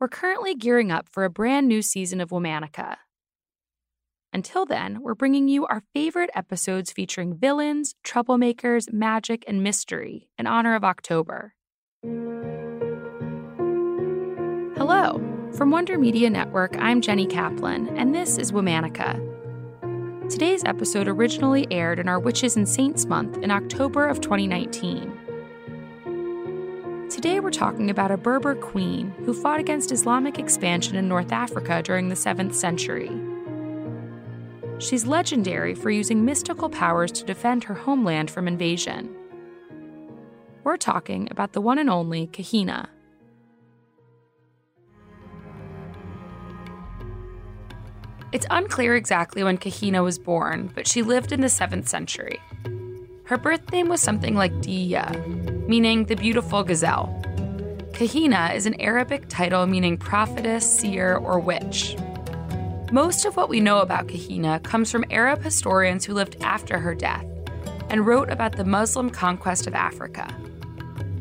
We're currently gearing up for a brand new season of Womanica. Until then, we're bringing you our favorite episodes featuring villains, troublemakers, magic, and mystery in honor of October. Hello. From Wonder Media Network, I'm Jenny Kaplan, and this is Womanica. Today's episode originally aired in our Witches and Saints month in October of 2019. Today we're talking about a Berber queen who fought against Islamic expansion in North Africa during the 7th century. She's legendary for using mystical powers to defend her homeland from invasion. We're talking about the one and only Kahina. It's unclear exactly when Kahina was born, but she lived in the 7th century. Her birth name was something like Diya, meaning the beautiful gazelle. Kahina is an Arabic title meaning prophetess, seer, or witch. Most of what we know about Kahina comes from Arab historians who lived after her death and wrote about the Muslim conquest of Africa.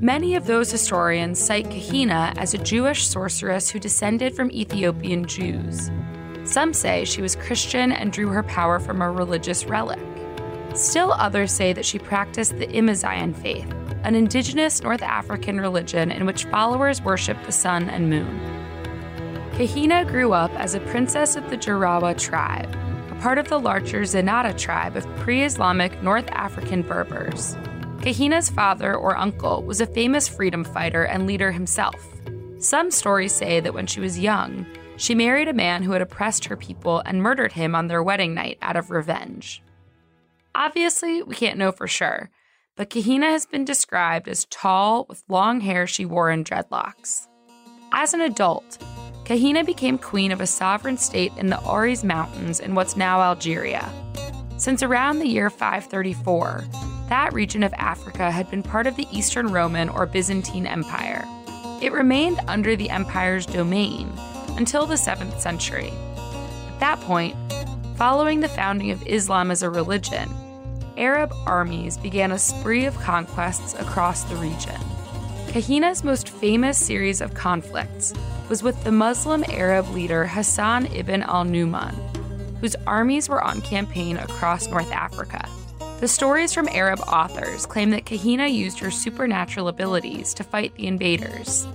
Many of those historians cite Kahina as a Jewish sorceress who descended from Ethiopian Jews. Some say she was Christian and drew her power from a religious relic. Still others say that she practiced the Imazighen faith, an indigenous North African religion in which followers worship the sun and moon. Kahina grew up as a princess of the Jarawa tribe, a part of the larger Zenata tribe of pre Islamic North African Berbers. Kahina's father or uncle was a famous freedom fighter and leader himself. Some stories say that when she was young, she married a man who had oppressed her people and murdered him on their wedding night out of revenge. Obviously, we can't know for sure, but Kahina has been described as tall with long hair she wore in dreadlocks. As an adult, Kahina became queen of a sovereign state in the Aurès Mountains in what's now Algeria. Since around the year 534, that region of Africa had been part of the Eastern Roman or Byzantine Empire. It remained under the empire's domain until the 7th century. At that point, following the founding of Islam as a religion, Arab armies began a spree of conquests across the region. Kahina's most famous series of conflicts was with the Muslim Arab leader Hassan ibn al Numan, whose armies were on campaign across North Africa. The stories from Arab authors claim that Kahina used her supernatural abilities to fight the invaders.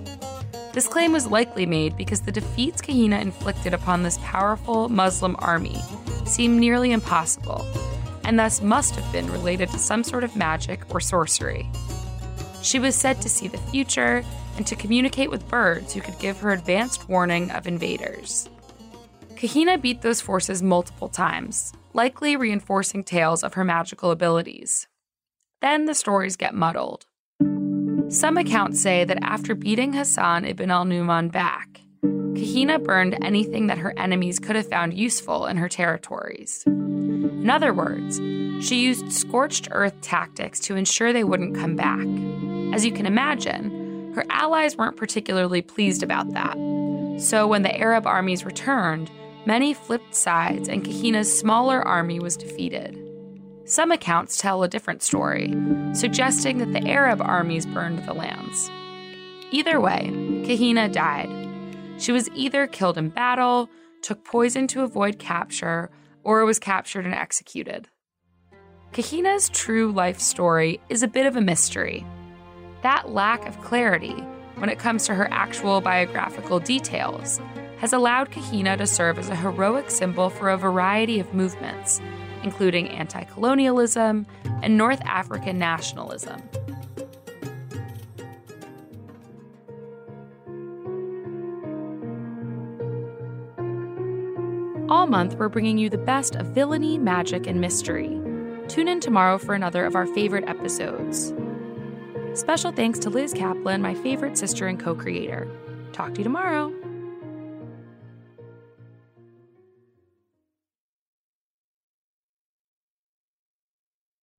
This claim was likely made because the defeats Kahina inflicted upon this powerful Muslim army seemed nearly impossible, and thus must have been related to some sort of magic or sorcery. She was said to see the future and to communicate with birds who could give her advanced warning of invaders. Kahina beat those forces multiple times, likely reinforcing tales of her magical abilities. Then the stories get muddled. Some accounts say that after beating Hassan ibn al Numan back, Kahina burned anything that her enemies could have found useful in her territories. In other words, she used scorched earth tactics to ensure they wouldn't come back. As you can imagine, her allies weren't particularly pleased about that. So when the Arab armies returned, many flipped sides and Kahina's smaller army was defeated. Some accounts tell a different story, suggesting that the Arab armies burned the lands. Either way, Kahina died. She was either killed in battle, took poison to avoid capture, or was captured and executed. Kahina's true life story is a bit of a mystery. That lack of clarity when it comes to her actual biographical details has allowed Kahina to serve as a heroic symbol for a variety of movements, including anti colonialism and North African nationalism. All month, we're bringing you the best of villainy, magic, and mystery. Tune in tomorrow for another of our favorite episodes. Special thanks to Liz Kaplan, my favorite sister and co creator. Talk to you tomorrow.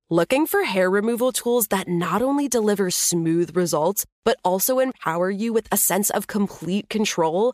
Looking for hair removal tools that not only deliver smooth results, but also empower you with a sense of complete control?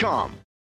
Realty.com.